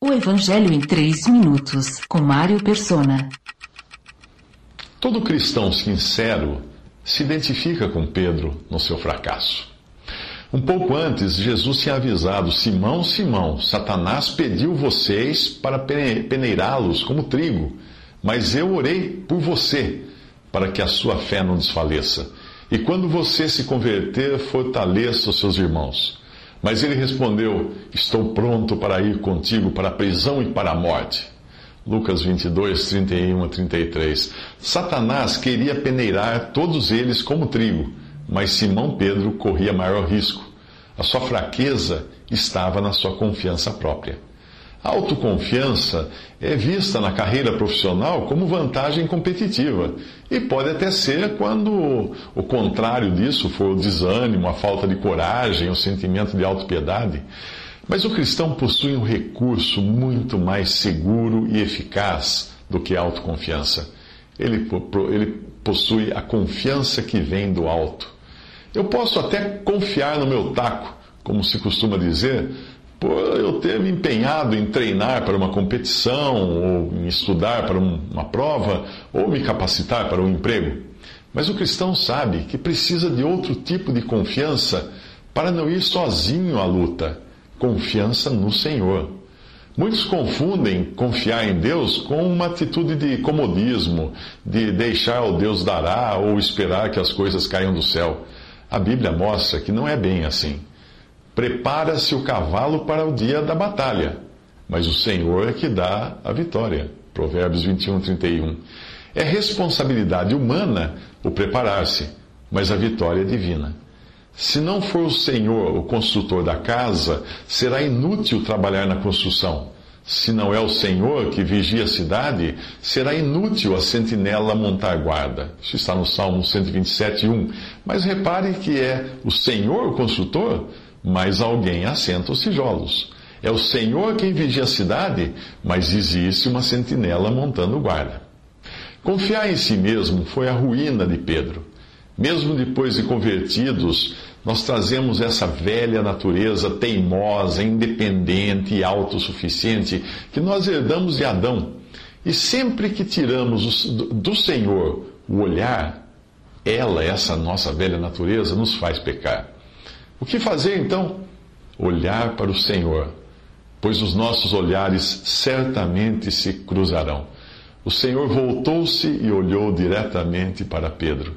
O Evangelho em 3 minutos, com Mário Persona. Todo cristão sincero se identifica com Pedro no seu fracasso. Um pouco antes, Jesus tinha avisado: Simão, Simão, Satanás pediu vocês para peneirá-los como trigo, mas eu orei por você, para que a sua fé não desfaleça. E quando você se converter, fortaleça os seus irmãos. Mas ele respondeu: Estou pronto para ir contigo para a prisão e para a morte. Lucas 22, 31 a 33. Satanás queria peneirar todos eles como trigo, mas Simão Pedro corria maior risco. A sua fraqueza estava na sua confiança própria. Autoconfiança é vista na carreira profissional como vantagem competitiva e pode até ser quando o contrário disso for o desânimo, a falta de coragem, o sentimento de autopiedade. Mas o cristão possui um recurso muito mais seguro e eficaz do que a autoconfiança. Ele, ele possui a confiança que vem do alto. Eu posso até confiar no meu taco, como se costuma dizer, por eu ter me empenhado em treinar para uma competição, ou em estudar para uma prova, ou me capacitar para um emprego. Mas o cristão sabe que precisa de outro tipo de confiança para não ir sozinho à luta. Confiança no Senhor. Muitos confundem confiar em Deus com uma atitude de comodismo, de deixar o Deus dará ou esperar que as coisas caiam do céu. A Bíblia mostra que não é bem assim. Prepara-se o cavalo para o dia da batalha, mas o Senhor é que dá a vitória. Provérbios 21, 31. É responsabilidade humana o preparar-se, mas a vitória é divina. Se não for o Senhor o construtor da casa, será inútil trabalhar na construção. Se não é o Senhor que vigia a cidade, será inútil a sentinela montar guarda. Isso está no Salmo 127, 1. Mas repare que é o Senhor o construtor mas alguém assenta os tijolos. É o Senhor quem vigia a cidade, mas existe uma sentinela montando guarda. Confiar em si mesmo foi a ruína de Pedro. Mesmo depois de convertidos, nós trazemos essa velha natureza teimosa, independente e autossuficiente que nós herdamos de Adão. E sempre que tiramos do Senhor o olhar, ela, essa nossa velha natureza, nos faz pecar. O que fazer então? Olhar para o Senhor, pois os nossos olhares certamente se cruzarão. O Senhor voltou-se e olhou diretamente para Pedro.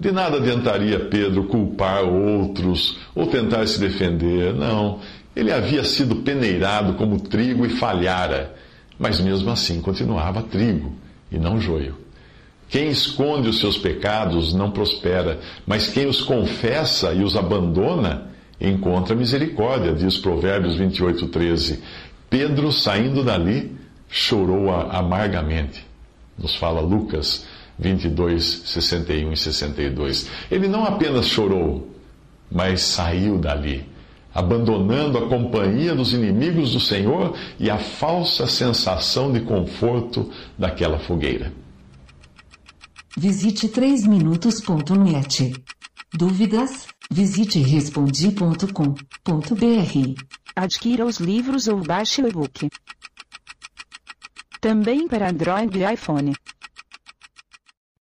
De nada adiantaria Pedro culpar outros ou tentar se defender. Não, ele havia sido peneirado como trigo e falhara, mas mesmo assim continuava trigo e não joio. Quem esconde os seus pecados não prospera, mas quem os confessa e os abandona encontra misericórdia, diz Provérbios 28, 13. Pedro, saindo dali, chorou amargamente. Nos fala Lucas 22, 61 e 62. Ele não apenas chorou, mas saiu dali, abandonando a companhia dos inimigos do Senhor e a falsa sensação de conforto daquela fogueira. Visite 3minutos.net. Dúvidas? Visite respondi.com.br. Adquira os livros ou baixe o e-book. Também para Android e iPhone.